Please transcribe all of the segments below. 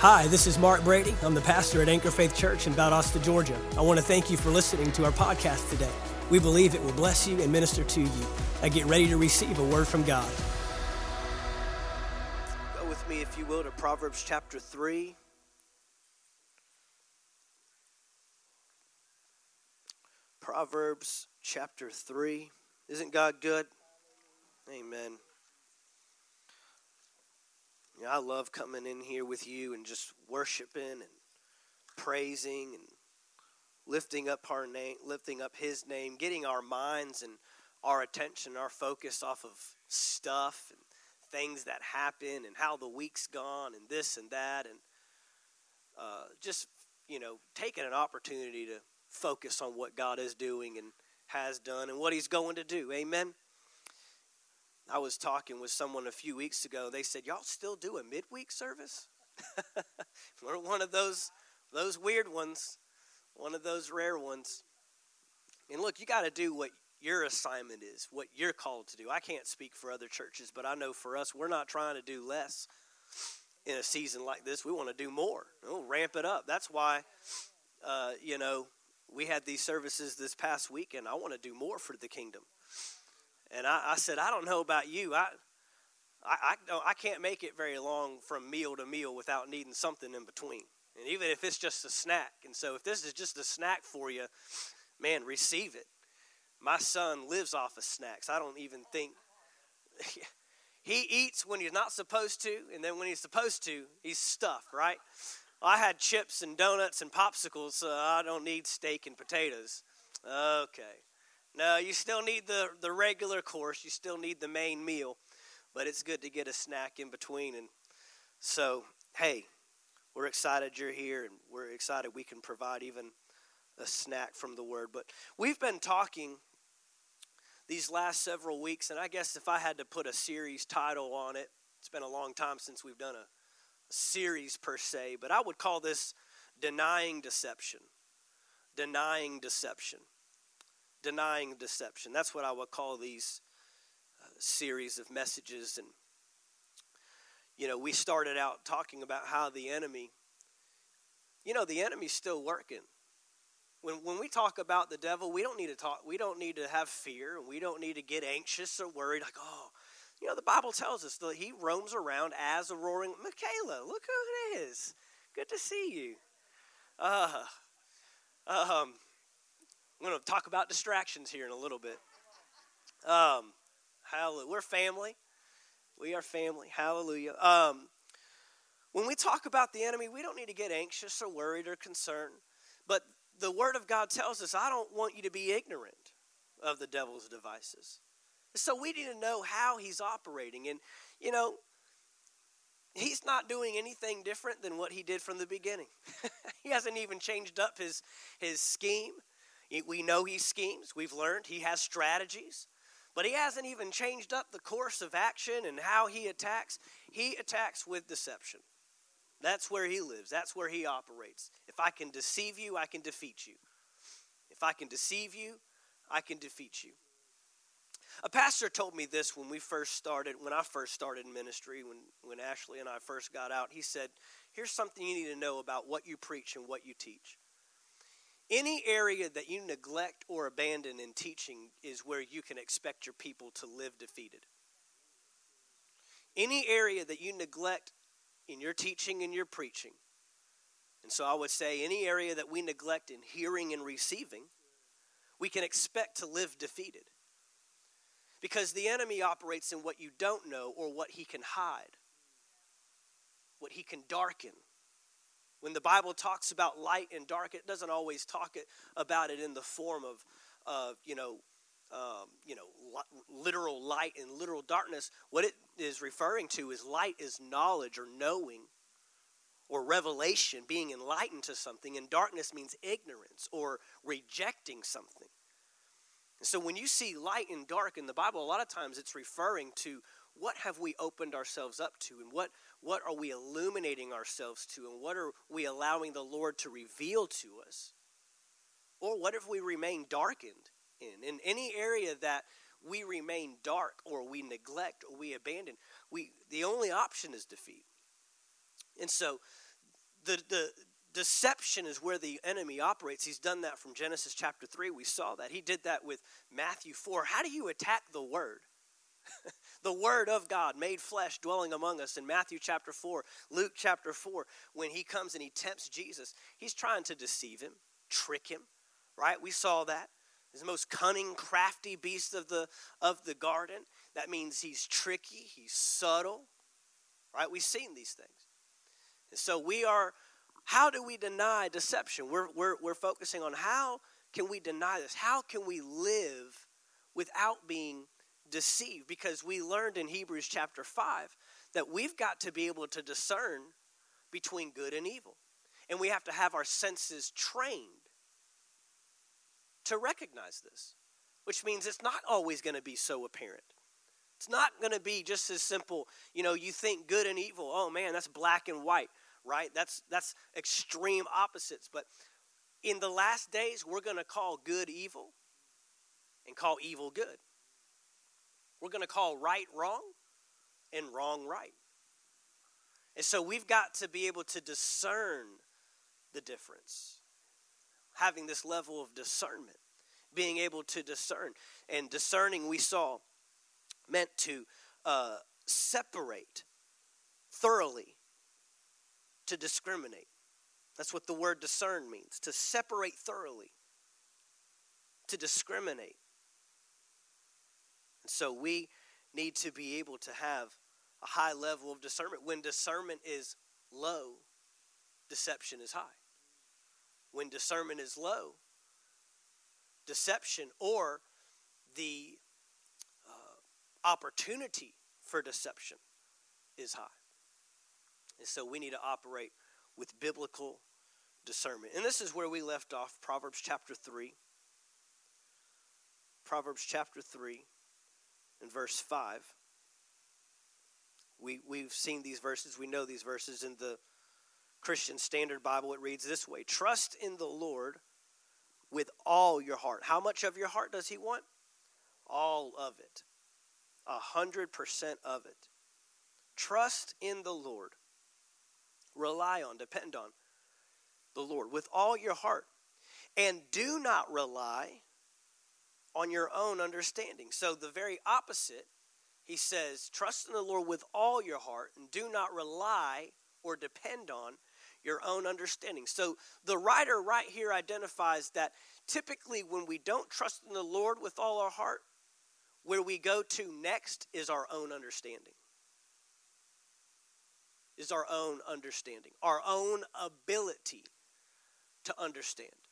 Hi, this is Mark Brady. I'm the pastor at Anchor Faith Church in Valdosta, Georgia. I want to thank you for listening to our podcast today. We believe it will bless you and minister to you. I get ready to receive a word from God. Go with me, if you will, to Proverbs chapter 3. Proverbs chapter 3. Isn't God good? Amen. Yeah, I love coming in here with you and just worshiping and praising and lifting up our name, lifting up His name, getting our minds and our attention, our focus off of stuff and things that happen and how the week's gone and this and that and uh, just you know taking an opportunity to focus on what God is doing and has done and what He's going to do. Amen. I was talking with someone a few weeks ago. They said, "Y'all still do a midweek service?" We're one of those those weird ones, one of those rare ones. And look, you got to do what your assignment is, what you're called to do. I can't speak for other churches, but I know for us, we're not trying to do less in a season like this. We want to do more. We'll ramp it up. That's why, uh, you know, we had these services this past week, and I want to do more for the kingdom. And I, I said, I don't know about you. I, I, I, I can't make it very long from meal to meal without needing something in between. And even if it's just a snack. And so if this is just a snack for you, man, receive it. My son lives off of snacks. I don't even think. he eats when he's not supposed to, and then when he's supposed to, he's stuffed, right? I had chips and donuts and popsicles, so I don't need steak and potatoes. Okay. No, you still need the, the regular course. You still need the main meal, but it's good to get a snack in between. And so, hey, we're excited you're here, and we're excited we can provide even a snack from the Word. But we've been talking these last several weeks, and I guess if I had to put a series title on it, it's been a long time since we've done a, a series per se, but I would call this Denying Deception. Denying Deception denying deception. That's what I would call these uh, series of messages. And, you know, we started out talking about how the enemy, you know, the enemy's still working. When, when we talk about the devil, we don't need to talk, we don't need to have fear, and we don't need to get anxious or worried, like, oh, you know, the Bible tells us that he roams around as a roaring. Michaela, look who it is. Good to see you. Uh, um, I'm going to talk about distractions here in a little bit. Um, hallelujah. We're family. We are family. Hallelujah. Um, when we talk about the enemy, we don't need to get anxious or worried or concerned. But the Word of God tells us, I don't want you to be ignorant of the devil's devices. So we need to know how he's operating. And, you know, he's not doing anything different than what he did from the beginning. he hasn't even changed up his, his scheme. We know he schemes. We've learned he has strategies. But he hasn't even changed up the course of action and how he attacks. He attacks with deception. That's where he lives. That's where he operates. If I can deceive you, I can defeat you. If I can deceive you, I can defeat you. A pastor told me this when we first started, when I first started ministry, when, when Ashley and I first got out. He said, Here's something you need to know about what you preach and what you teach. Any area that you neglect or abandon in teaching is where you can expect your people to live defeated. Any area that you neglect in your teaching and your preaching, and so I would say any area that we neglect in hearing and receiving, we can expect to live defeated. Because the enemy operates in what you don't know or what he can hide, what he can darken. When the Bible talks about light and dark, it doesn't always talk it, about it in the form of, of you know, um, you know, literal light and literal darkness. What it is referring to is light is knowledge or knowing or revelation, being enlightened to something, and darkness means ignorance or rejecting something. And so when you see light and dark in the Bible, a lot of times it's referring to what have we opened ourselves up to and what what are we illuminating ourselves to and what are we allowing the Lord to reveal to us? Or what if we remain darkened in? In any area that we remain dark or we neglect or we abandon, we the only option is defeat. And so the, the deception is where the enemy operates. He's done that from Genesis chapter 3. We saw that. He did that with Matthew 4. How do you attack the word? the word of God made flesh dwelling among us in Matthew chapter 4, Luke chapter 4, when he comes and he tempts Jesus, he's trying to deceive him, trick him, right? We saw that. He's the most cunning, crafty beast of the of the garden. That means he's tricky, he's subtle. Right? We've seen these things. And so we are how do we deny deception? We're, we're, we're focusing on how can we deny this? How can we live without being deceived? Because we learned in Hebrews chapter 5 that we've got to be able to discern between good and evil. And we have to have our senses trained to recognize this, which means it's not always going to be so apparent. It's not going to be just as simple, you know, you think good and evil. Oh man, that's black and white, right? That's that's extreme opposites, but in the last days we're going to call good evil and call evil good. We're going to call right wrong and wrong right. And so we've got to be able to discern the difference. Having this level of discernment, being able to discern. And discerning, we saw, meant to uh, separate thoroughly, to discriminate. That's what the word discern means to separate thoroughly, to discriminate. So we need to be able to have a high level of discernment. When discernment is low, deception is high. When discernment is low, deception or the uh, opportunity for deception is high. And so we need to operate with biblical discernment. And this is where we left off Proverbs chapter 3. Proverbs chapter 3 and verse 5. We, we've seen these verses, we know these verses in the Christian Standard Bible. It reads this way Trust in the Lord with all your heart. How much of your heart does He want? All of it a hundred percent of it. Trust in the Lord. Rely on, depend on the Lord with all your heart. And do not rely on your own understanding. So, the very opposite, he says, trust in the Lord with all your heart and do not rely or depend on your own understanding. So, the writer right here identifies that typically when we don't trust in the Lord with all our heart, where we go to next is our own understanding. Is our own understanding, our own ability to understand.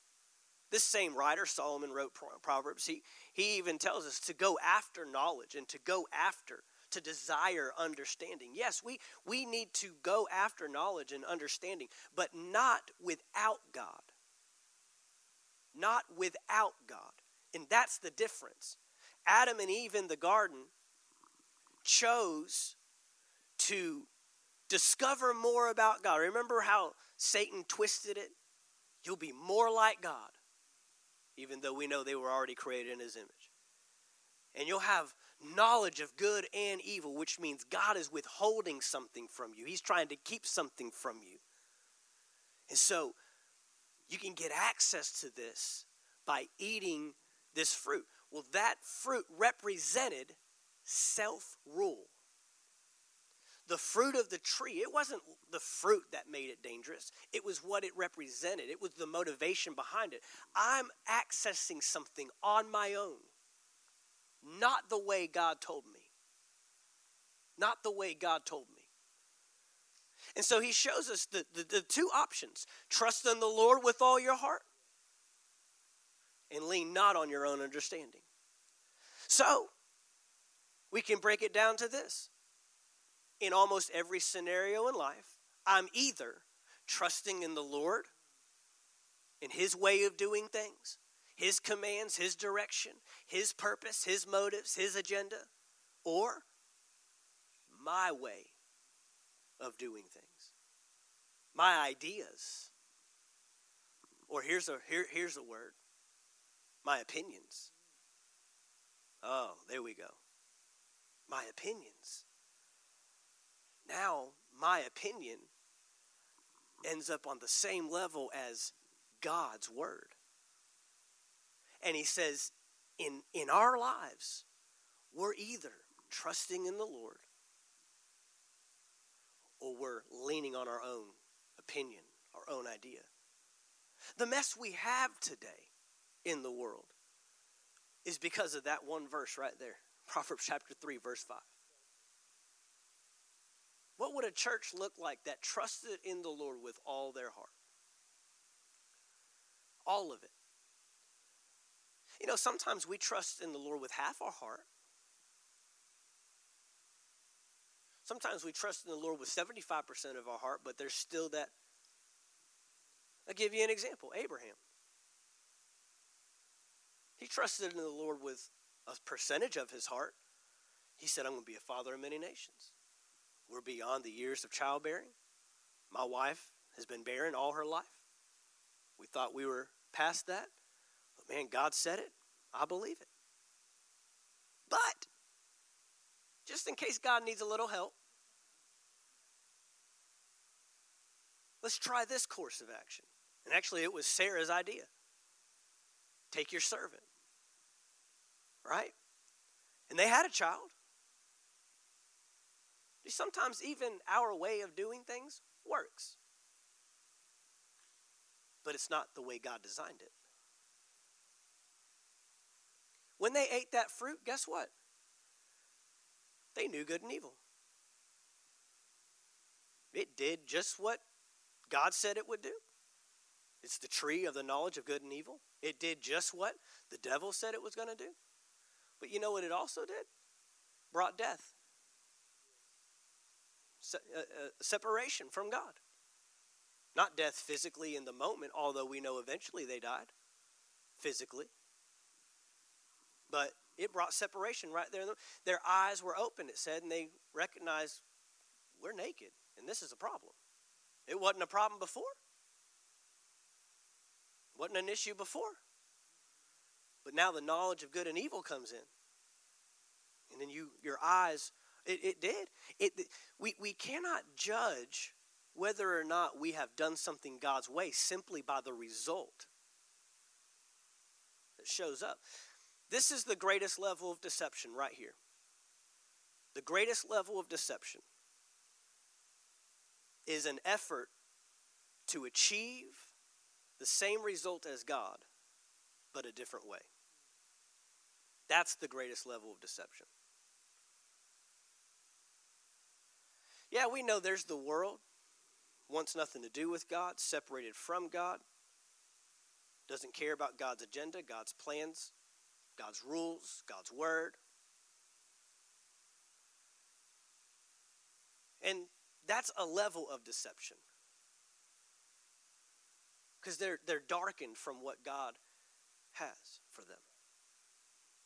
This same writer, Solomon, wrote Proverbs. He, he even tells us to go after knowledge and to go after, to desire understanding. Yes, we, we need to go after knowledge and understanding, but not without God. Not without God. And that's the difference. Adam and Eve in the garden chose to discover more about God. Remember how Satan twisted it? You'll be more like God, even though we know they were already created in his image. And you'll have knowledge of good and evil, which means God is withholding something from you. He's trying to keep something from you. And so you can get access to this by eating this fruit. Well, that fruit represented self rule. The fruit of the tree, it wasn't the fruit that made it dangerous, it was what it represented, it was the motivation behind it. I'm accessing something on my own, not the way God told me. Not the way God told me. And so he shows us the, the, the two options trust in the Lord with all your heart and lean not on your own understanding. So, we can break it down to this. In almost every scenario in life, I'm either trusting in the Lord, in His way of doing things, His commands, His direction, His purpose, His motives, His agenda, or my way of doing things, my ideas. Or here's a here, here's a word my opinions. Oh, there we go. My opinions. Now, my opinion ends up on the same level as God's word. And he says, in, in our lives, we're either trusting in the Lord or we're leaning on our own opinion, our own idea. The mess we have today in the world is because of that one verse right there Proverbs chapter 3, verse 5. What would a church look like that trusted in the Lord with all their heart? All of it. You know, sometimes we trust in the Lord with half our heart. Sometimes we trust in the Lord with 75% of our heart, but there's still that. I'll give you an example Abraham. He trusted in the Lord with a percentage of his heart. He said, I'm going to be a father of many nations. We're beyond the years of childbearing. My wife has been barren all her life. We thought we were past that. But man, God said it. I believe it. But, just in case God needs a little help, let's try this course of action. And actually, it was Sarah's idea. Take your servant. Right? And they had a child. Sometimes even our way of doing things works. But it's not the way God designed it. When they ate that fruit, guess what? They knew good and evil. It did just what God said it would do. It's the tree of the knowledge of good and evil. It did just what the devil said it was going to do. But you know what it also did? Brought death. Uh, uh, separation from God. Not death physically in the moment, although we know eventually they died physically. But it brought separation right there. Their eyes were open, it said, and they recognized we're naked, and this is a problem. It wasn't a problem before. Wasn't an issue before. But now the knowledge of good and evil comes in. And then you your eyes it, it did. It we, we cannot judge whether or not we have done something God's way simply by the result that shows up. This is the greatest level of deception right here. The greatest level of deception is an effort to achieve the same result as God, but a different way. That's the greatest level of deception. Yeah, we know there's the world, wants nothing to do with God, separated from God, doesn't care about God's agenda, God's plans, God's rules, God's word. And that's a level of deception. Because they're, they're darkened from what God has for them.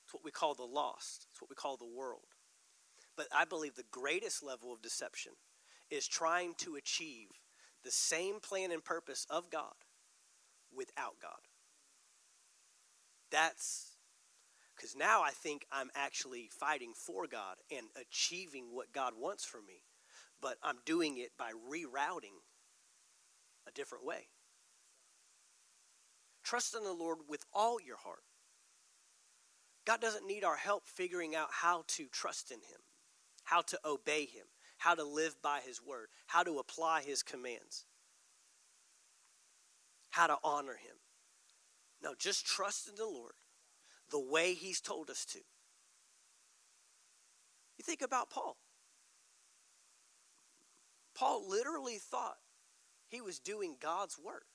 It's what we call the lost, it's what we call the world. But I believe the greatest level of deception is trying to achieve the same plan and purpose of God without God. That's because now I think I'm actually fighting for God and achieving what God wants for me, but I'm doing it by rerouting a different way. Trust in the Lord with all your heart. God doesn't need our help figuring out how to trust in Him, how to obey Him, how to live by His word, how to apply His commands, how to honor Him. No, just trust in the Lord the way He's told us to. You think about Paul. Paul literally thought he was doing God's work.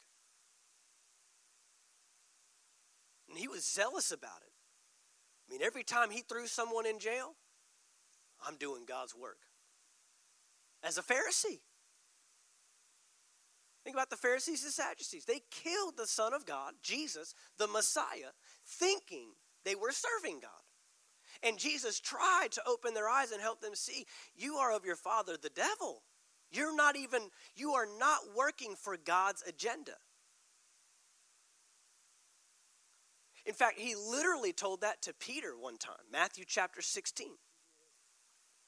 And he was zealous about it. I mean, every time he threw someone in jail, I'm doing God's work. As a Pharisee. Think about the Pharisees and Sadducees. They killed the Son of God, Jesus, the Messiah, thinking they were serving God. And Jesus tried to open their eyes and help them see you are of your father, the devil. You're not even, you are not working for God's agenda. In fact, he literally told that to Peter one time, Matthew chapter 16.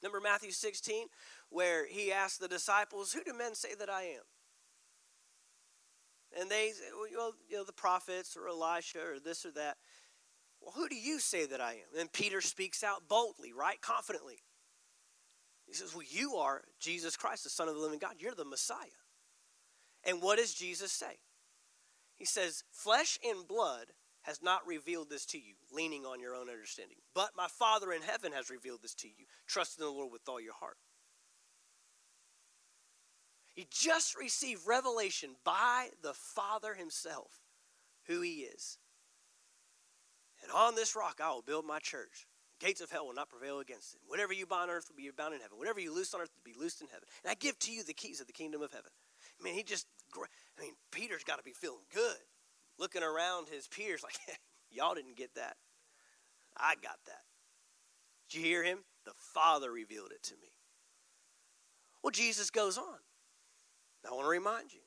Remember Matthew 16, where he asked the disciples, Who do men say that I am? And they, well, you know, the prophets or Elisha or this or that. Well, who do you say that I am? And Peter speaks out boldly, right? Confidently. He says, Well, you are Jesus Christ, the Son of the living God. You're the Messiah. And what does Jesus say? He says, Flesh and blood has not revealed this to you, leaning on your own understanding. But my Father in heaven has revealed this to you. Trust in the Lord with all your heart. He just received revelation by the Father himself who he is. And on this rock I will build my church. Gates of hell will not prevail against it. Whatever you bind on earth will be bound in heaven. Whatever you loose on earth will be loosed in heaven. And I give to you the keys of the kingdom of heaven. I mean, he just, I mean, Peter's got to be feeling good, looking around his peers like, y'all didn't get that. I got that. Did you hear him? The Father revealed it to me. Well, Jesus goes on. I want to remind you,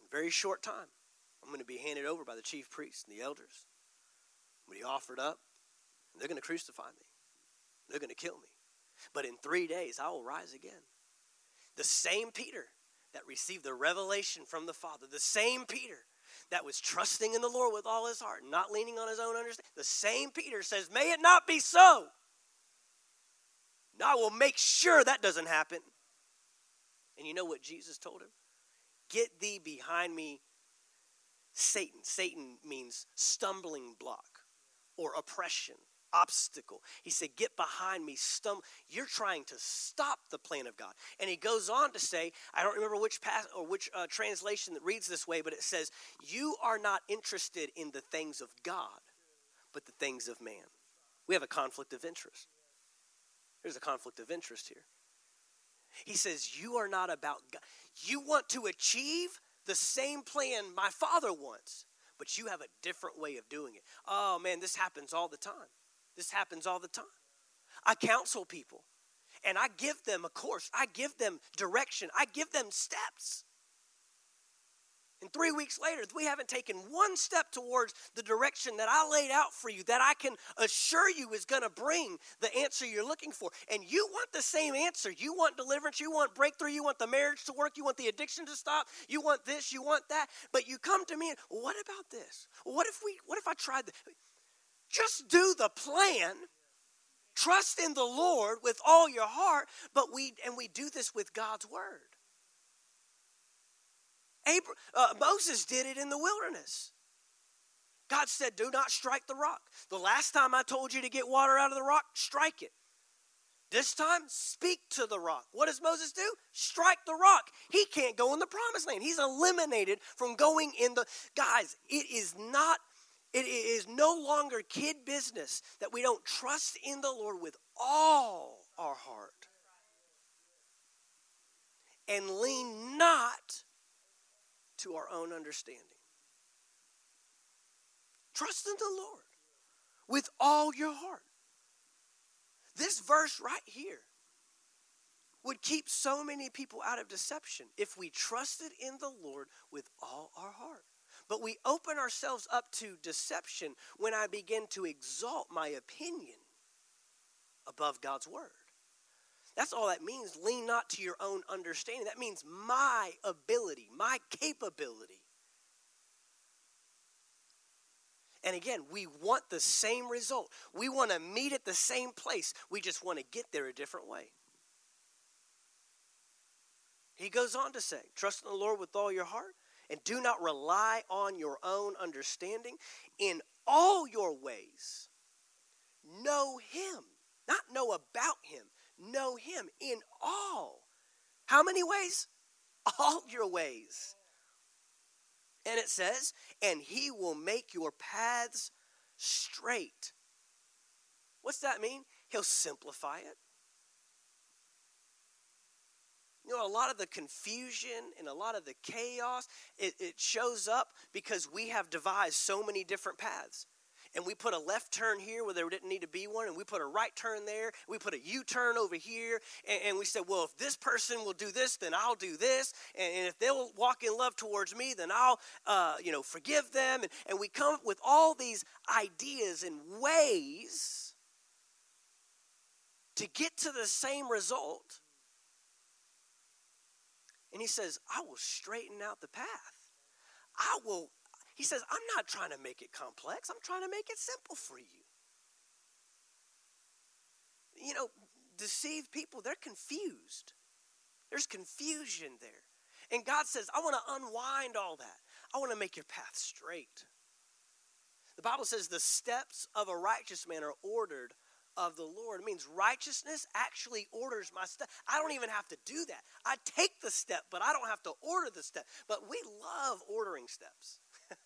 in very short time, I'm going to be handed over by the chief priests and the elders. I'm going to be offered up, and they're going to crucify me. They're going to kill me. But in three days, I will rise again. The same Peter that received the revelation from the Father, the same Peter that was trusting in the Lord with all his heart, not leaning on his own understanding, the same Peter says, May it not be so. Now I will make sure that doesn't happen. And you know what Jesus told him? Get thee behind me, Satan. Satan means stumbling block or oppression, obstacle. He said, Get behind me, stumble. You're trying to stop the plan of God. And he goes on to say, I don't remember which pass or which uh, translation that reads this way, but it says, You are not interested in the things of God, but the things of man. We have a conflict of interest. There's a conflict of interest here. He says, You are not about God. You want to achieve the same plan my father wants, but you have a different way of doing it. Oh man, this happens all the time. This happens all the time. I counsel people and I give them a course, I give them direction, I give them steps. And three weeks later, we haven't taken one step towards the direction that I laid out for you, that I can assure you is going to bring the answer you're looking for. And you want the same answer. You want deliverance, you want breakthrough, you want the marriage to work, you want the addiction to stop, you want this, you want that. But you come to me and, what about this? What if we what if I tried this? Just do the plan. Trust in the Lord with all your heart, but we and we do this with God's word. Abraham, uh, Moses did it in the wilderness. God said, Do not strike the rock. The last time I told you to get water out of the rock, strike it. This time, speak to the rock. What does Moses do? Strike the rock. He can't go in the promised land. He's eliminated from going in the. Guys, it is not, it is no longer kid business that we don't trust in the Lord with all our heart and lean not to our own understanding. Trust in the Lord with all your heart. This verse right here would keep so many people out of deception if we trusted in the Lord with all our heart. But we open ourselves up to deception when I begin to exalt my opinion above God's word. That's all that means. Lean not to your own understanding. That means my ability, my capability. And again, we want the same result. We want to meet at the same place. We just want to get there a different way. He goes on to say, Trust in the Lord with all your heart and do not rely on your own understanding. In all your ways, know Him. Not know about Him, know him in all. How many ways? All your ways. And it says, and he will make your paths straight. What's that mean? He'll simplify it. You know, a lot of the confusion and a lot of the chaos, it, it shows up because we have devised so many different paths. And we put a left turn here where there didn't need to be one, and we put a right turn there, we put a U turn over here, and, and, we said, well, if this person will do this, then I'll do this, and, and if they'll walk in love towards me, then I'll, uh, you know, forgive them, and, and we come up with all these ideas and ways to get to the same result. And he says, I will straighten out the path. I will, he says, I'm not trying to make it complex, I'm trying to make it simple for you. You know, deceived people, they're confused. There's confusion there. And God says, I want to unwind all that. I want to make your path straight. The Bible says the steps of a righteous man are ordered of the Lord. It means righteousness actually orders my step. I don't even have to do that. I take the step, but I don't have to order the step. But we love ordering steps.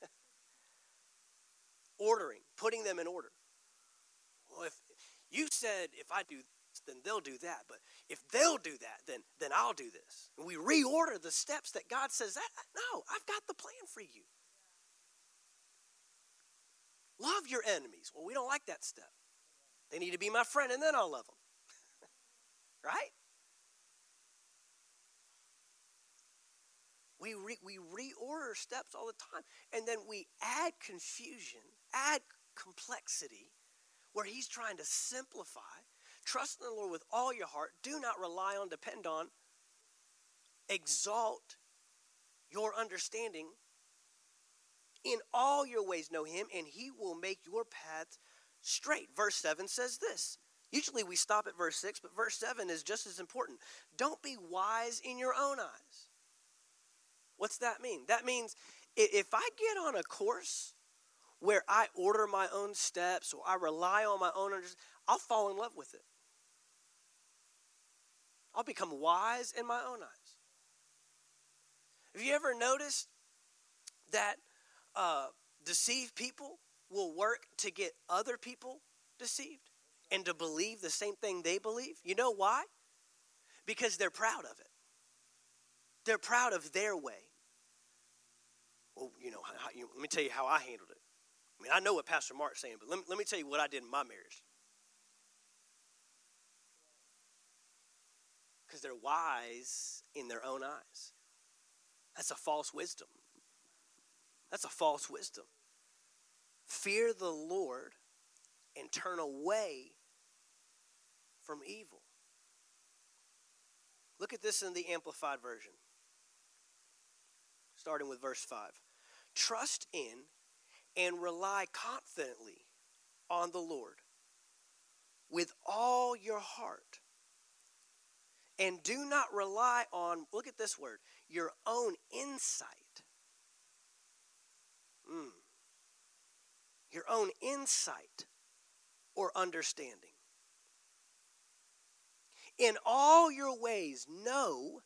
ordering, putting them in order. Well, if you said if I do this, then they'll do that. But if they'll do that, then then I'll do this. And we reorder the steps that God says that no, I've got the plan for you. Love your enemies. Well, we don't like that step. They need to be my friend, and then I'll love them. right? We, re, we reorder steps all the time, and then we add confusion, add complexity, where He's trying to simplify. Trust in the Lord with all your heart. Do not rely on, depend on, exalt your understanding. In all your ways, know Him, and He will make your paths straight. Verse 7 says this. Usually we stop at verse 6, but verse 7 is just as important. Don't be wise in your own eyes. What's that mean? That means if I get on a course where I order my own steps or I rely on my own understanding, I'll fall in love with it. I'll become wise in my own eyes. Have you ever noticed that uh, deceived people will work to get other people deceived and to believe the same thing they believe. You know why? Because they're proud of it. They're proud of their way. Well, you know, how, you, let me tell you how I handled it. I mean, I know what Pastor Mark's saying, but let let me tell you what I did in my marriage. Because they're wise in their own eyes. That's a false wisdom. That's a false wisdom. Fear the Lord and turn away from evil. Look at this in the Amplified Version, starting with verse 5. Trust in and rely confidently on the Lord with all your heart. And do not rely on, look at this word, your own insight. Mm your own insight or understanding. In all your ways, know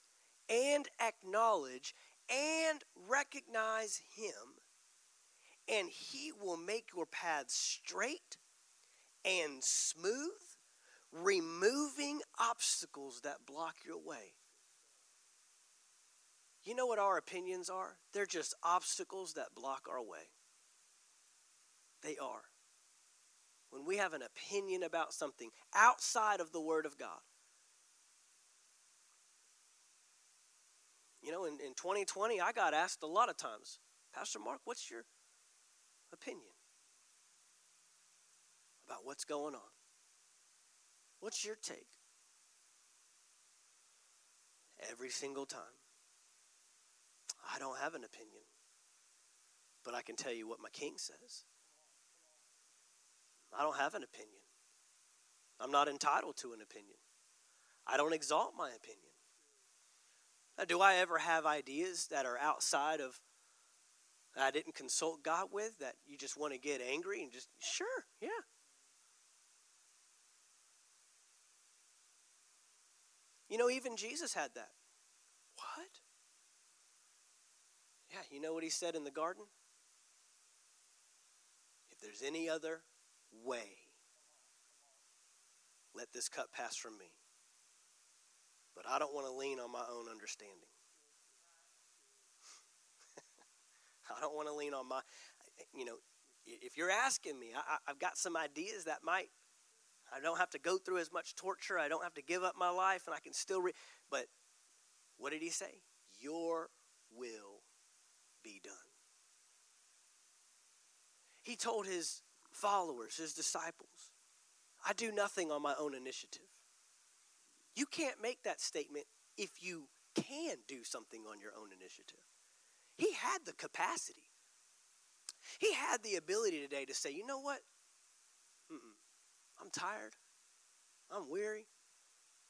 and acknowledge and recognize Him, and He will make your paths straight and smooth, removing obstacles that block your way. You know what our opinions are? They're just obstacles that block our way. They are. When we have an opinion about something outside of the Word of God. You know, in, in 2020, I got asked a lot of times, Pastor Mark, what's your opinion about what's going on? What's your take? Every single time. I don't have an opinion, but I can tell you what my king says. I don't have an opinion. I'm not entitled to an opinion. I don't exalt my opinion. Now, do I ever have ideas that are outside of I didn't consult God with that you just want to get angry and just sure, yeah. You know, even Jesus had that. What? Yeah, you know what he said in the garden? If there's any other way. Let this cup pass from me. But I don't want to lean on my own understanding. I don't want to lean on my, you know, if you're asking me, I, have got some ideas that might, I don't have to go through as much torture. I don't have to give up my life, and I can still, re- but what did he say? Your will be done. He told his followers, his disciples. I do nothing on my own initiative. You can't make that statement if you can do something on your own initiative. He had the capacity. He had the ability today to say, you know what? Mm-mm. I'm tired. I'm weary.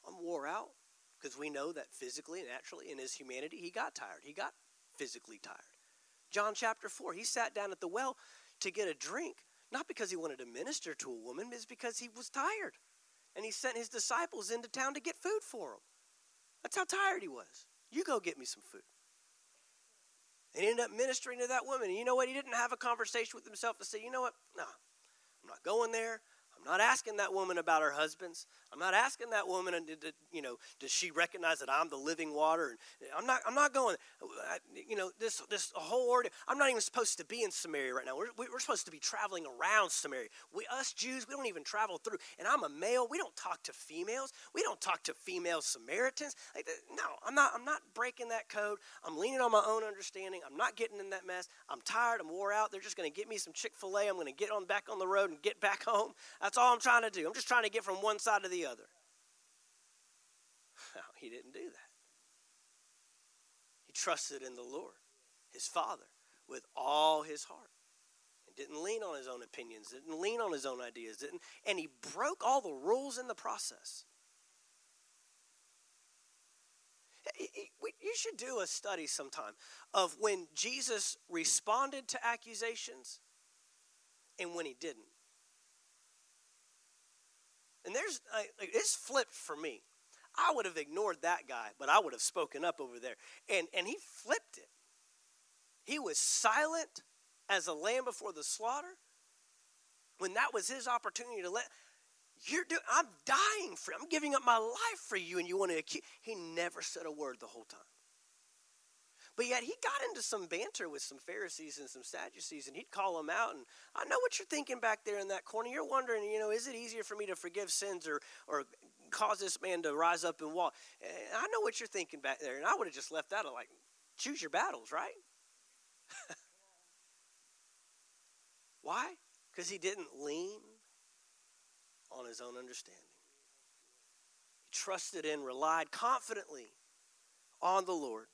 I'm wore out. Because we know that physically and naturally in his humanity, he got tired. He got physically tired. John chapter 4, he sat down at the well to get a drink, not because he wanted to minister to a woman, but it's because he was tired. And he sent his disciples into town to get food for him. That's how tired he was. You go get me some food. And he ended up ministering to that woman. And you know what? He didn't have a conversation with himself to say, you know what? No, I'm not going there. I'm not asking that woman about her husbands. I'm not asking that woman, uh, you know, does she recognize that I'm the living water? I'm not. I'm not going. You know, this this whole order. I'm not even supposed to be in Samaria right now. We're, we're supposed to be traveling around Samaria. We us Jews, we don't even travel through. And I'm a male. We don't talk to females. We don't talk to female Samaritans. Like, no, I'm not. I'm not breaking that code. I'm leaning on my own understanding. I'm not getting in that mess. I'm tired. I'm wore out. They're just going to get me some Chick Fil A. I'm going to get on back on the road and get back home. That's all I'm trying to do. I'm just trying to get from one side to the other. No, he didn't do that. He trusted in the Lord, his Father, with all his heart. And didn't lean on his own opinions, didn't lean on his own ideas, didn't, and he broke all the rules in the process. You should do a study sometime of when Jesus responded to accusations and when he didn't. And there's, it's flipped for me. I would have ignored that guy, but I would have spoken up over there. And, and he flipped it. He was silent as a lamb before the slaughter when that was his opportunity to let you're doing i'm dying for i'm giving up my life for you and you want to accuse he never said a word the whole time but yet he got into some banter with some Pharisees and some Sadducees, and he'd call them out. And I know what you're thinking back there in that corner. You're wondering, you know, is it easier for me to forgive sins or, or cause this man to rise up and walk? And I know what you're thinking back there. And I would have just left that out of like, choose your battles, right? Why? Because he didn't lean on his own understanding. He trusted and relied confidently on the Lord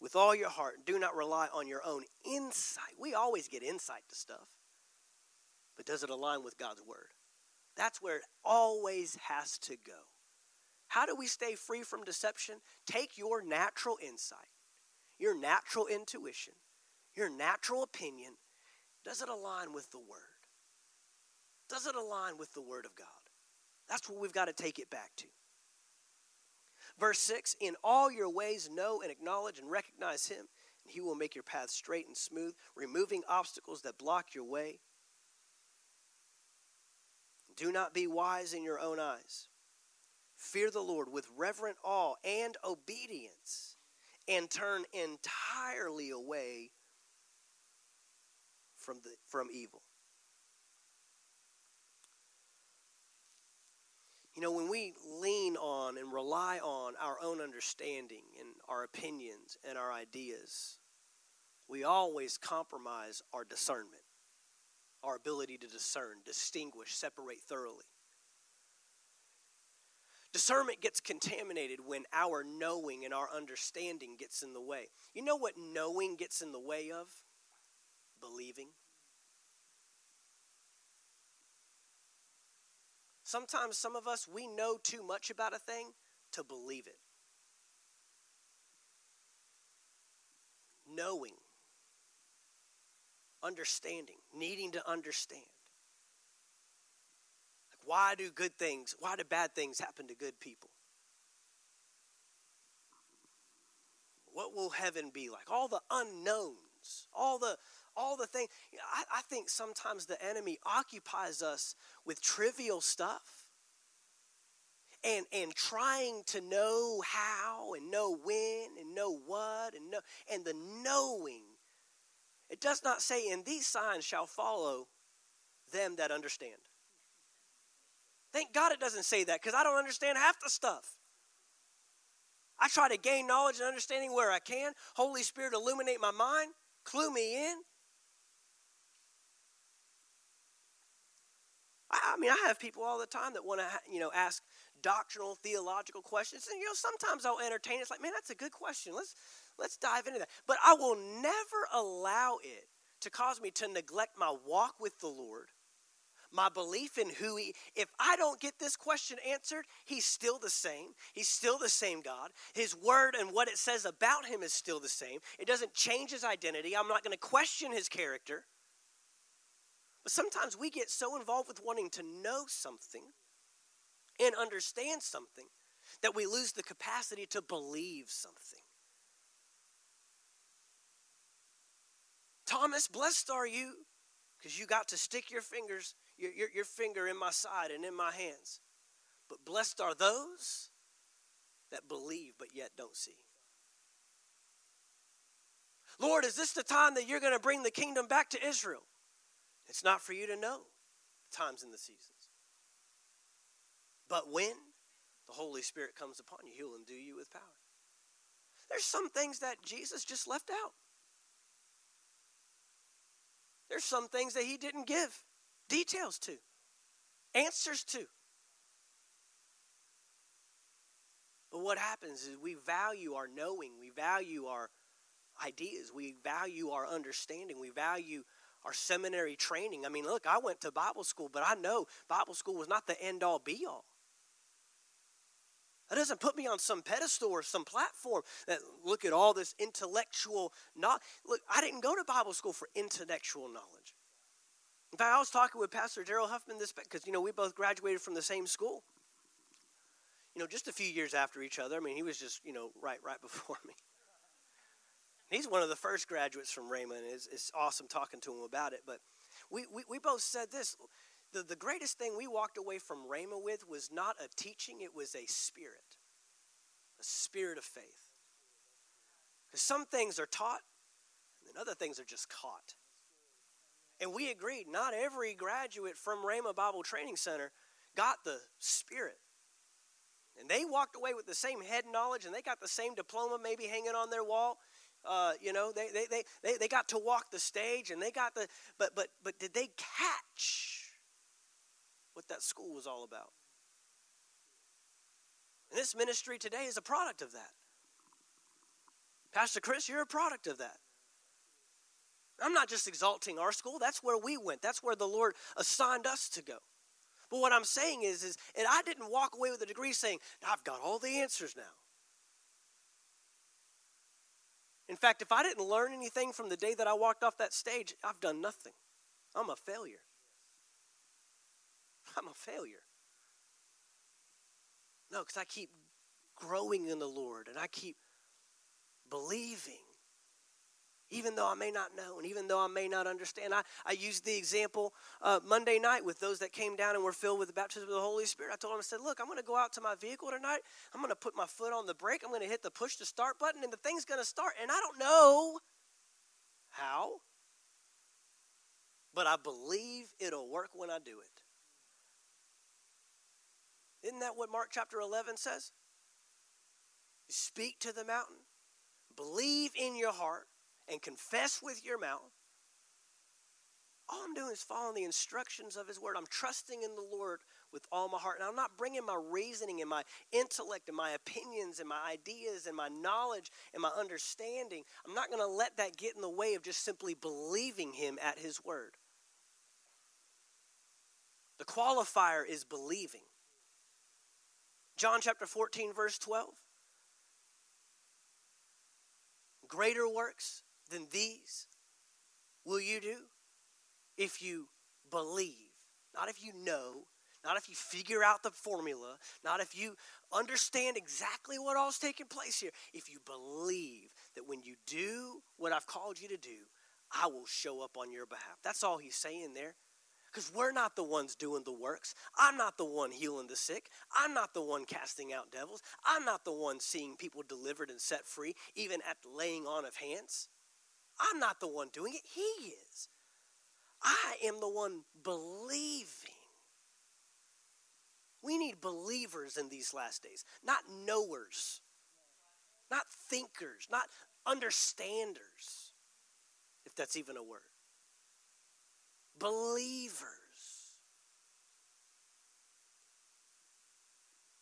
with all your heart. Do not rely on your own insight. We always get insight to stuff, but does it align with God's word? That's where it always has to go. How do we stay free from deception? Take your natural insight, your natural intuition, your natural opinion. Does it align with the word? Does it align with the word of God? That's where we've got to take it back to. Verse 6 In all your ways, know and acknowledge and recognize him, and he will make your path straight and smooth, removing obstacles that block your way. Do not be wise in your own eyes. Fear the Lord with reverent awe and obedience, and turn entirely away from, the, from evil. You know, when we lean on and rely on our own understanding and our opinions and our ideas, we always compromise our discernment, our ability to discern, distinguish, separate thoroughly. Discernment gets contaminated when our knowing and our understanding gets in the way. You know what knowing gets in the way of? Believing. Sometimes some of us, we know too much about a thing to believe it. Knowing, understanding, needing to understand. Like, why do good things, why do bad things happen to good people? What will heaven be like? All the unknowns, all the all the things. I, I think sometimes the enemy occupies us with trivial stuff and and trying to know how and know when and know what and know and the knowing. It does not say and these signs shall follow them that understand. Thank god it doesn't say that because i don't understand half the stuff. I try to gain knowledge and understanding where i can. Holy spirit illuminate my mind clue me in I, I mean, I have people all the time that want to, you know, ask doctrinal, theological questions. And you know, sometimes I'll entertain. It's like, man, that's a good question. Let's let's dive into that. But I will never allow it to cause me to neglect my walk with the Lord, my belief in who He. If I don't get this question answered, He's still the same. He's still the same God. His word and what it says about Him is still the same. It doesn't change His identity. I'm not going to question His character. But sometimes we get so involved with wanting to know something and understand something that we lose the capacity to believe something. Thomas, blessed are you because you got to stick your fingers, your, your, your, finger in my side and in my hands. But blessed are those that believe but yet don't see. Lord, is this the time that you're going to bring the kingdom back to Israel? It's not for you to know times and the seasons. But when the Holy Spirit comes upon you, He'll endue you with power. There's some things that Jesus just left out. There's some things that He didn't give details to, answers to. But what happens is we value our knowing, we value our ideas, we value our understanding, we value our seminary training. I mean, look, I went to Bible school, but I know Bible school was not the end all be all. That doesn't put me on some pedestal or some platform that look at all this intellectual not look, I didn't go to Bible school for intellectual knowledge. In fact, I was talking with Pastor Daryl Huffman this because you know we both graduated from the same school. You know, just a few years after each other. I mean, he was just, you know, right right before me. He's one of the first graduates from Rhema. It's, it's awesome talking to him about it. But we, we, we both said this the, the greatest thing we walked away from Rhema with was not a teaching, it was a spirit, a spirit of faith. Because some things are taught, and other things are just caught. And we agreed, not every graduate from Rhema Bible Training Center got the spirit. And they walked away with the same head knowledge and they got the same diploma maybe hanging on their wall. Uh, you know, they, they, they, they, they got to walk the stage and they got the, but, but, but did they catch what that school was all about. And this ministry today is a product of that. Pastor Chris, you're a product of that. I'm not just exalting our school, that's where we went. That's where the Lord assigned us to go. But what I'm saying is, is and I didn't walk away with a degree saying, I've got all the answers now. In fact, if I didn't learn anything from the day that I walked off that stage, I've done nothing. I'm a failure. I'm a failure. No, because I keep growing in the Lord and I keep believing. Even though I may not know and even though I may not understand. I, I used the example uh, Monday night with those that came down and were filled with the baptism of the Holy Spirit. I told them, I said, Look, I'm going to go out to my vehicle tonight. I'm going to put my foot on the brake. I'm going to hit the push to start button, and the thing's going to start. And I don't know how, but I believe it'll work when I do it. Isn't that what Mark chapter 11 says? Speak to the mountain, believe in your heart, and confess with your mouth. All I'm doing is following the instructions of His Word. I'm trusting in the Lord with all my heart. And I'm not bringing my reasoning and my intellect and my opinions and my ideas and my knowledge and my understanding. I'm not going to let that get in the way of just simply believing Him at His Word. The qualifier is believing. John chapter 14, verse 12. Greater works than these will you do if you believe. Not if you know, not if you figure out the formula, not if you understand exactly what all's taking place here. If you believe that when you do what I've called you to do, I will show up on your behalf. That's all he's saying there. Because we're not the ones doing the works. I'm not the one healing the sick. I'm not the one casting out devils. I'm not the one seeing people delivered and set free, even at the laying on of hands. I'm not the one doing it. He is. I am the one believing. We need believers in these last days, not knowers, not thinkers, not understanders, if that's even a word believers.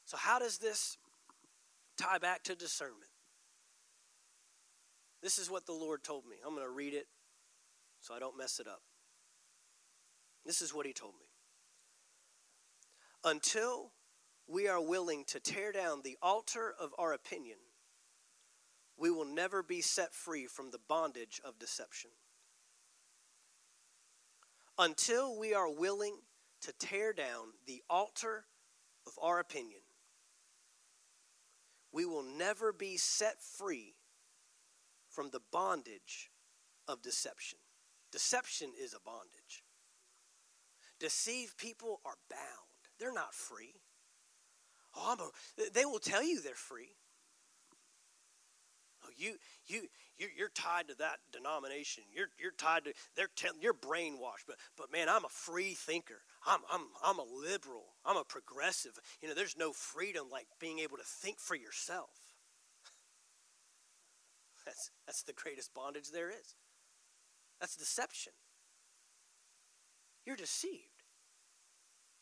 So, how does this tie back to discernment? This is what the Lord told me. I'm going to read it so I don't mess it up. This is what He told me. Until we are willing to tear down the altar of our opinion, we will never be set free from the bondage of deception. Until we are willing to tear down the altar of our opinion, we will never be set free from the bondage of deception. Deception is a bondage. Deceived people are bound, they're not free. Oh, a, they will tell you they're free. Oh, you, you, you, you're tied to that denomination. You're, you're tied to, they're telling, you're brainwashed. But, but man, I'm a free thinker. I'm, I'm, I'm a liberal. I'm a progressive. You know, there's no freedom like being able to think for yourself. That's, that's the greatest bondage there is. That's deception. You're deceived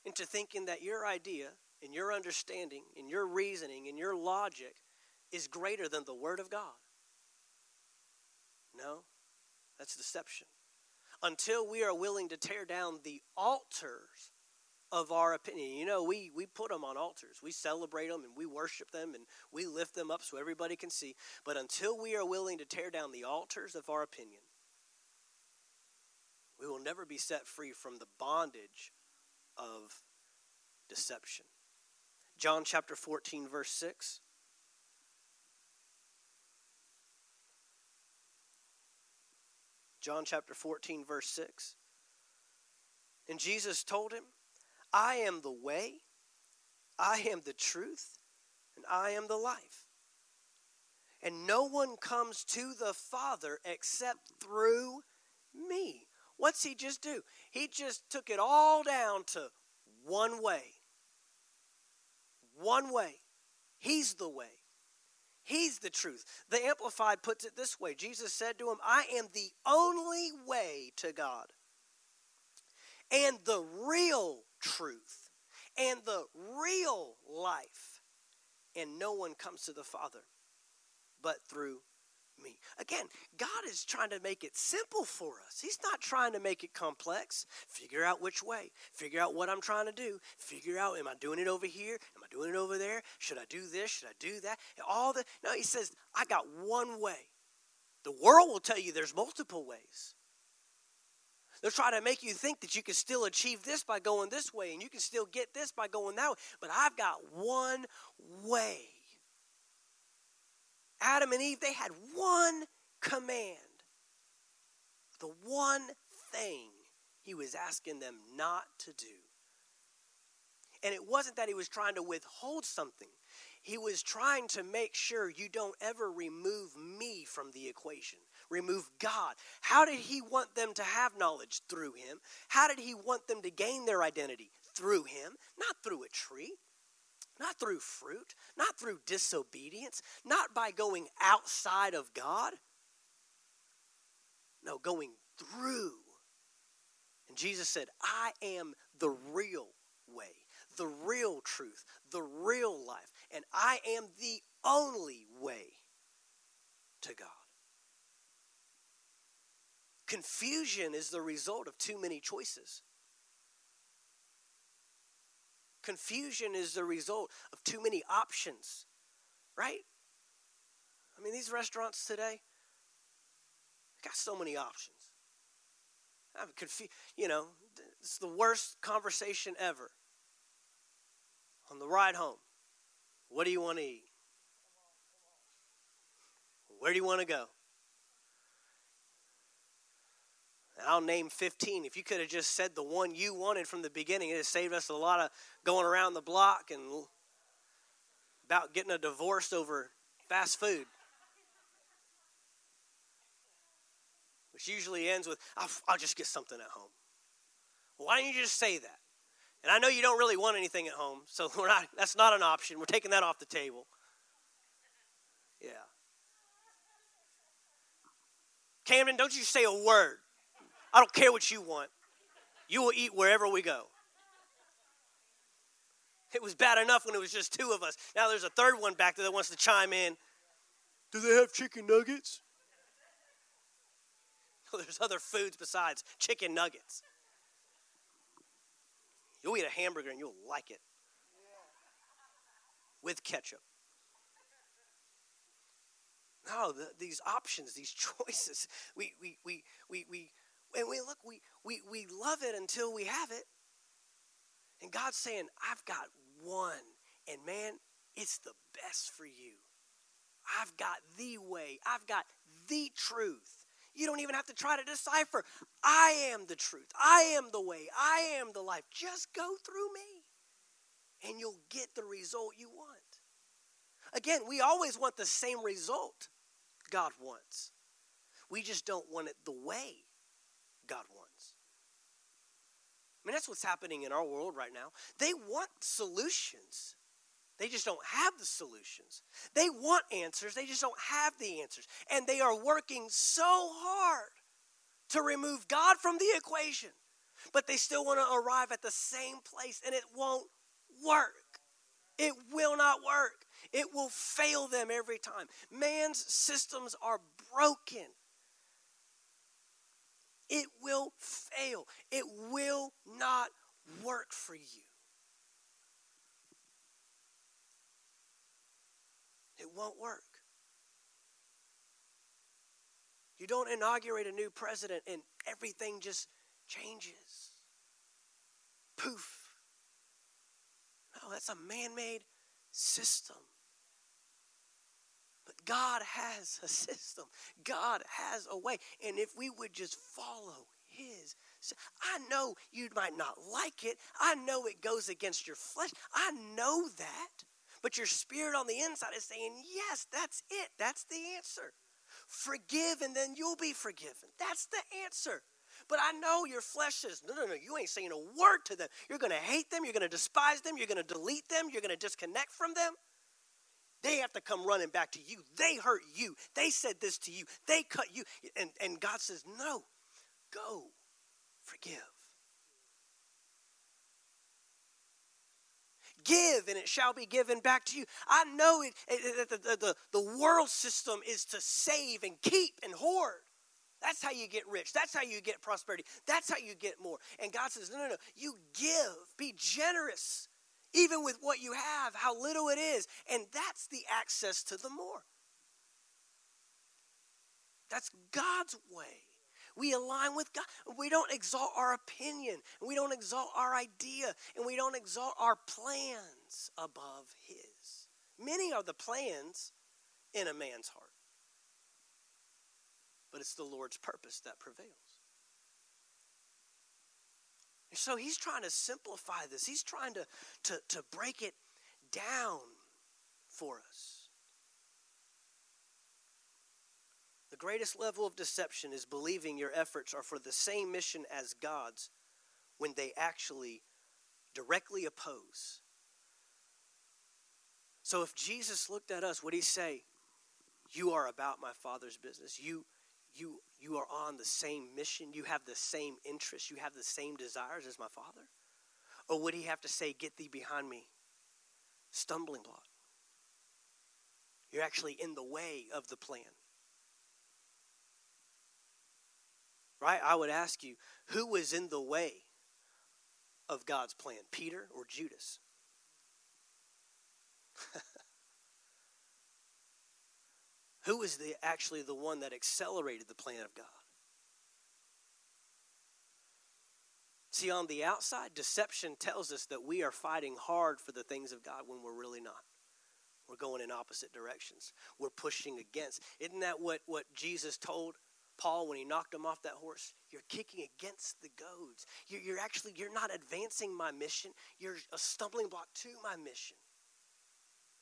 into thinking that your idea and your understanding and your reasoning and your logic is greater than the Word of God. No, that's deception. Until we are willing to tear down the altars of our opinion. You know, we, we put them on altars. We celebrate them and we worship them and we lift them up so everybody can see. But until we are willing to tear down the altars of our opinion, we will never be set free from the bondage of deception. John chapter 14, verse 6. John chapter 14, verse 6. And Jesus told him, I am the way, I am the truth, and I am the life. And no one comes to the Father except through me. What's he just do? He just took it all down to one way. One way. He's the way. He's the truth. The Amplified puts it this way Jesus said to him, I am the only way to God, and the real truth, and the real life. And no one comes to the Father but through me. Again, God is trying to make it simple for us. He's not trying to make it complex. Figure out which way. Figure out what I'm trying to do. Figure out am I doing it over here? Am I doing it over there? Should I do this? Should I do that? All the No, he says, I got one way. The world will tell you there's multiple ways. They'll try to make you think that you can still achieve this by going this way and you can still get this by going that way. But I've got one way. Adam and Eve, they had one command. The one thing he was asking them not to do. And it wasn't that he was trying to withhold something, he was trying to make sure you don't ever remove me from the equation. Remove God. How did he want them to have knowledge? Through him. How did he want them to gain their identity? Through him, not through a tree not through fruit, not through disobedience, not by going outside of God. No, going through. And Jesus said, I am the real way, the real truth, the real life, and I am the only way to God. Confusion is the result of too many choices. Confusion is the result of too many options, right? I mean, these restaurants today got so many options. I'm confused. You know, it's the worst conversation ever. On the ride home, what do you want to eat? Where do you want to go? And I'll name 15. If you could have just said the one you wanted from the beginning, it would saved us a lot of going around the block and about getting a divorce over fast food. Which usually ends with, I'll, I'll just get something at home. Why don't you just say that? And I know you don't really want anything at home, so we're not, that's not an option. We're taking that off the table. Yeah. Camden, don't you say a word. I don't care what you want. You will eat wherever we go. It was bad enough when it was just two of us. Now there's a third one back there that wants to chime in. Do they have chicken nuggets? There's other foods besides chicken nuggets. You'll eat a hamburger and you'll like it with ketchup. No, the, these options, these choices, we, we, we, we, we, and we look, we, we, we love it until we have it. And God's saying, I've got one, and man, it's the best for you. I've got the way, I've got the truth. You don't even have to try to decipher. I am the truth. I am the way. I am the life. Just go through me, and you'll get the result you want. Again, we always want the same result God wants. We just don't want it the way God wants. I mean, that's what's happening in our world right now. They want solutions. They just don't have the solutions. They want answers, they just don't have the answers. And they are working so hard to remove God from the equation, but they still want to arrive at the same place, and it won't work. It will not work. It will fail them every time. Man's systems are broken. It will fail. It will not work for you. It won't work. You don't inaugurate a new president and everything just changes. Poof. No, that's a man made system. God has a system, God has a way. And if we would just follow His, I know you might not like it, I know it goes against your flesh, I know that. But your spirit on the inside is saying, Yes, that's it. That's the answer. Forgive and then you'll be forgiven. That's the answer. But I know your flesh says, no, no, no, you ain't saying a word to them. You're going to hate them. You're going to despise them. You're going to delete them. You're going to disconnect from them. They have to come running back to you. They hurt you. They said this to you. They cut you. And, and God says, no, go, forgive. give and it shall be given back to you. I know it, it, the, the, the, the world system is to save and keep and hoard. That's how you get rich. That's how you get prosperity. That's how you get more. And God says, no, no, no. You give, be generous, even with what you have, how little it is. And that's the access to the more. That's God's way. We align with God. We don't exalt our opinion, we don't exalt our idea, and we don't exalt our plans above His. Many are the plans in a man's heart, but it's the Lord's purpose that prevails. And so he's trying to simplify this, he's trying to, to, to break it down for us. The greatest level of deception is believing your efforts are for the same mission as God's when they actually directly oppose. So if Jesus looked at us, would he say, You are about my Father's business? You, you, you are on the same mission. You have the same interests. You have the same desires as my Father? Or would he have to say, Get thee behind me, stumbling block? You're actually in the way of the plan. right? I would ask you, who was in the way of God's plan, Peter or Judas? who was the, actually the one that accelerated the plan of God? See, on the outside, deception tells us that we are fighting hard for the things of God when we're really not. We're going in opposite directions. We're pushing against. Isn't that what, what Jesus told Paul when he knocked him off that horse, you're kicking against the goads. You're, you're actually, you're not advancing my mission. You're a stumbling block to my mission.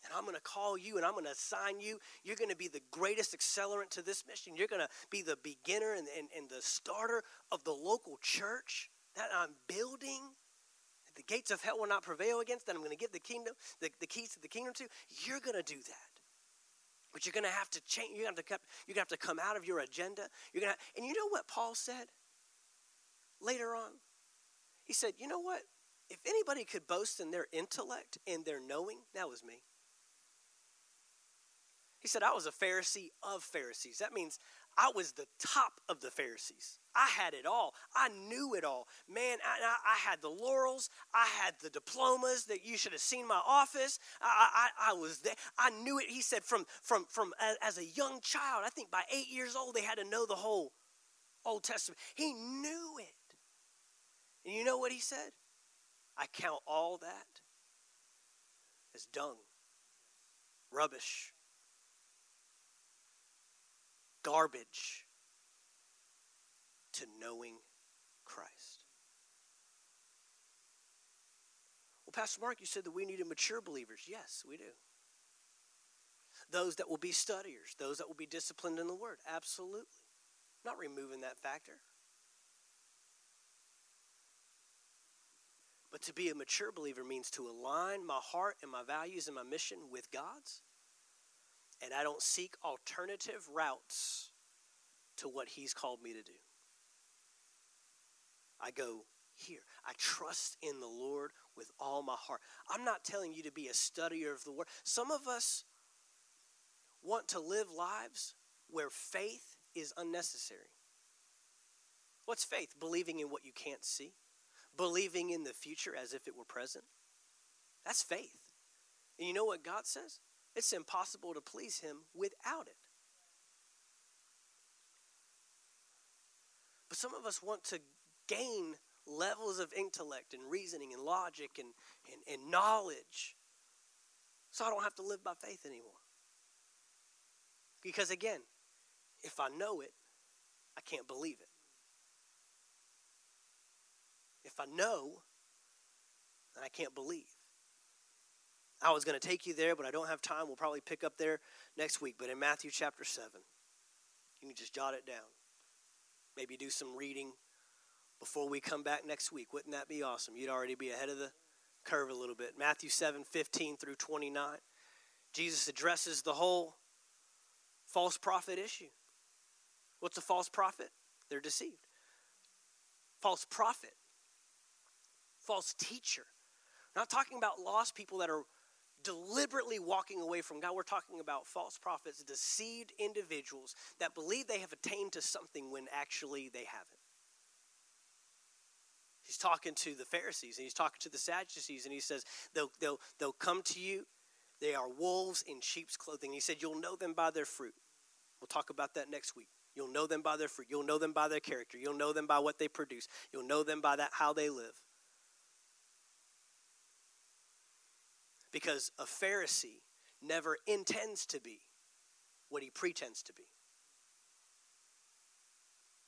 And I'm going to call you and I'm going to assign you. You're going to be the greatest accelerant to this mission. You're going to be the beginner and, and, and the starter of the local church that I'm building. The gates of hell will not prevail against that I'm going to give the kingdom, the, the keys to the kingdom to. You're going to do that. But you're going to have to change. You're going to have to, you're going to have to come out of your agenda. You're going to, and you know what Paul said later on? He said, "You know what? if anybody could boast in their intellect and their knowing, that was me. He said, I was a Pharisee of Pharisees. That means I was the top of the Pharisees. I had it all. I knew it all. Man, I, I, had the laurels. I had the diplomas that you should have seen my office. I, I, I was there. I knew it. He said, from, from, from as a young child, I think by eight years old, they had to know the whole Old Testament. He knew it. And you know what he said? I count all that as dung, rubbish, garbage to knowing Christ. Well, Pastor Mark, you said that we needed mature believers. Yes, we do. Those that will be studiers, those that will be disciplined in the Word. Absolutely. not removing that factor. But to be a mature believer means to align my heart and my values and my mission with God's. And I don't seek alternative routes to what He's called me to do. I go here. I trust in the Lord with all my heart. I'm not telling you to be a studier of the Word. Some of us want to live lives where faith is unnecessary. What's faith? Believing in what you can't see, believing in the future as if it were present. That's faith. And you know what God says? It's impossible to please Him without it. But some of us want to gain levels of intellect and reasoning and logic and, and, and knowledge so I don't have to live by faith anymore. Because again, if I know it, I can't believe it. If I know, then I can't believe. I was going to take you there, but I don't have time. We'll probably pick up there next week. But in Matthew chapter 7, you can just jot it down. Maybe do some reading before we come back next week. Wouldn't that be awesome? You'd already be ahead of the curve a little bit. Matthew 7 15 through 29. Jesus addresses the whole false prophet issue. What's a false prophet? They're deceived. False prophet, false teacher. We're not talking about lost people that are deliberately walking away from God. We're talking about false prophets, deceived individuals that believe they have attained to something when actually they haven't. He's talking to the Pharisees and he's talking to the Sadducees, and he says, They'll, they'll, they'll come to you. They are wolves in sheep's clothing. He said, You'll know them by their fruit. We'll talk about that next week. You'll know them by their fruit. You'll know them by their character. You'll know them by what they produce. You'll know them by that how they live. Because a Pharisee never intends to be what he pretends to be.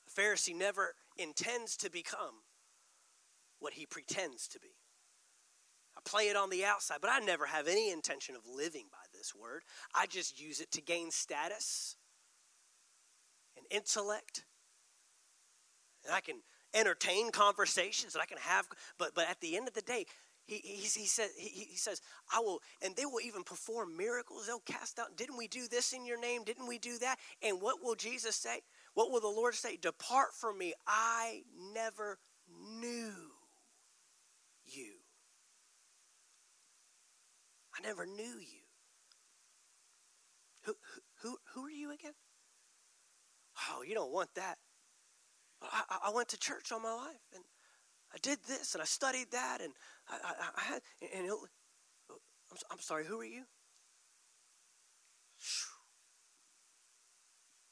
A Pharisee never intends to become what he pretends to be. I play it on the outside, but I never have any intention of living by this word. I just use it to gain status and intellect. And I can entertain conversations and I can have, but, but at the end of the day, he, he, he, said, he, he says, I will, and they will even perform miracles. They'll cast out, didn't we do this in your name? Didn't we do that? And what will Jesus say? What will the Lord say? Depart from me. I never knew you. I never knew you. Who, who, who are you again? Oh, you don't want that. I, I went to church all my life and I did this and I studied that and I, I, I had, and I'm, I'm sorry, who are you?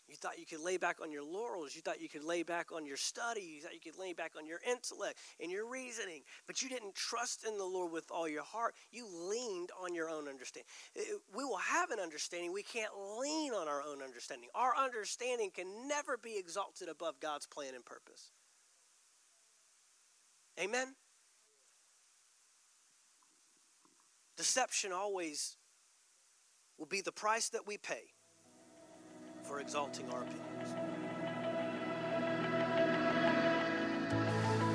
You thought you could lay back on your laurels. You thought you could lay back on your study. You thought you could lay back on your intellect and your reasoning. But you didn't trust in the Lord with all your heart. You leaned on your own understanding. We will have an understanding. We can't lean on our own understanding. Our understanding can never be exalted above God's plan and purpose. Amen? Deception always will be the price that we pay for exalting our opinions.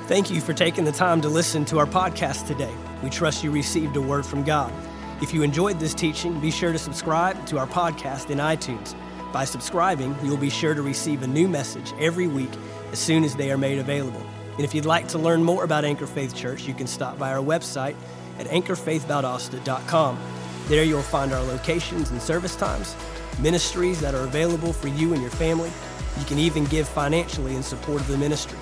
Thank you for taking the time to listen to our podcast today. We trust you received a word from God. If you enjoyed this teaching, be sure to subscribe to our podcast in iTunes. By subscribing, you'll be sure to receive a new message every week as soon as they are made available. And if you'd like to learn more about Anchor Faith Church, you can stop by our website at anchorfaithvaldosta.com. There you'll find our locations and service times, ministries that are available for you and your family. You can even give financially in support of the ministry.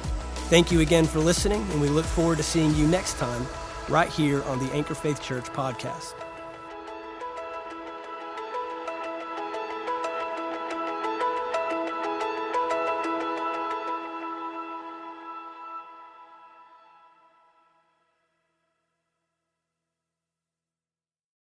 Thank you again for listening, and we look forward to seeing you next time right here on the Anchor Faith Church podcast.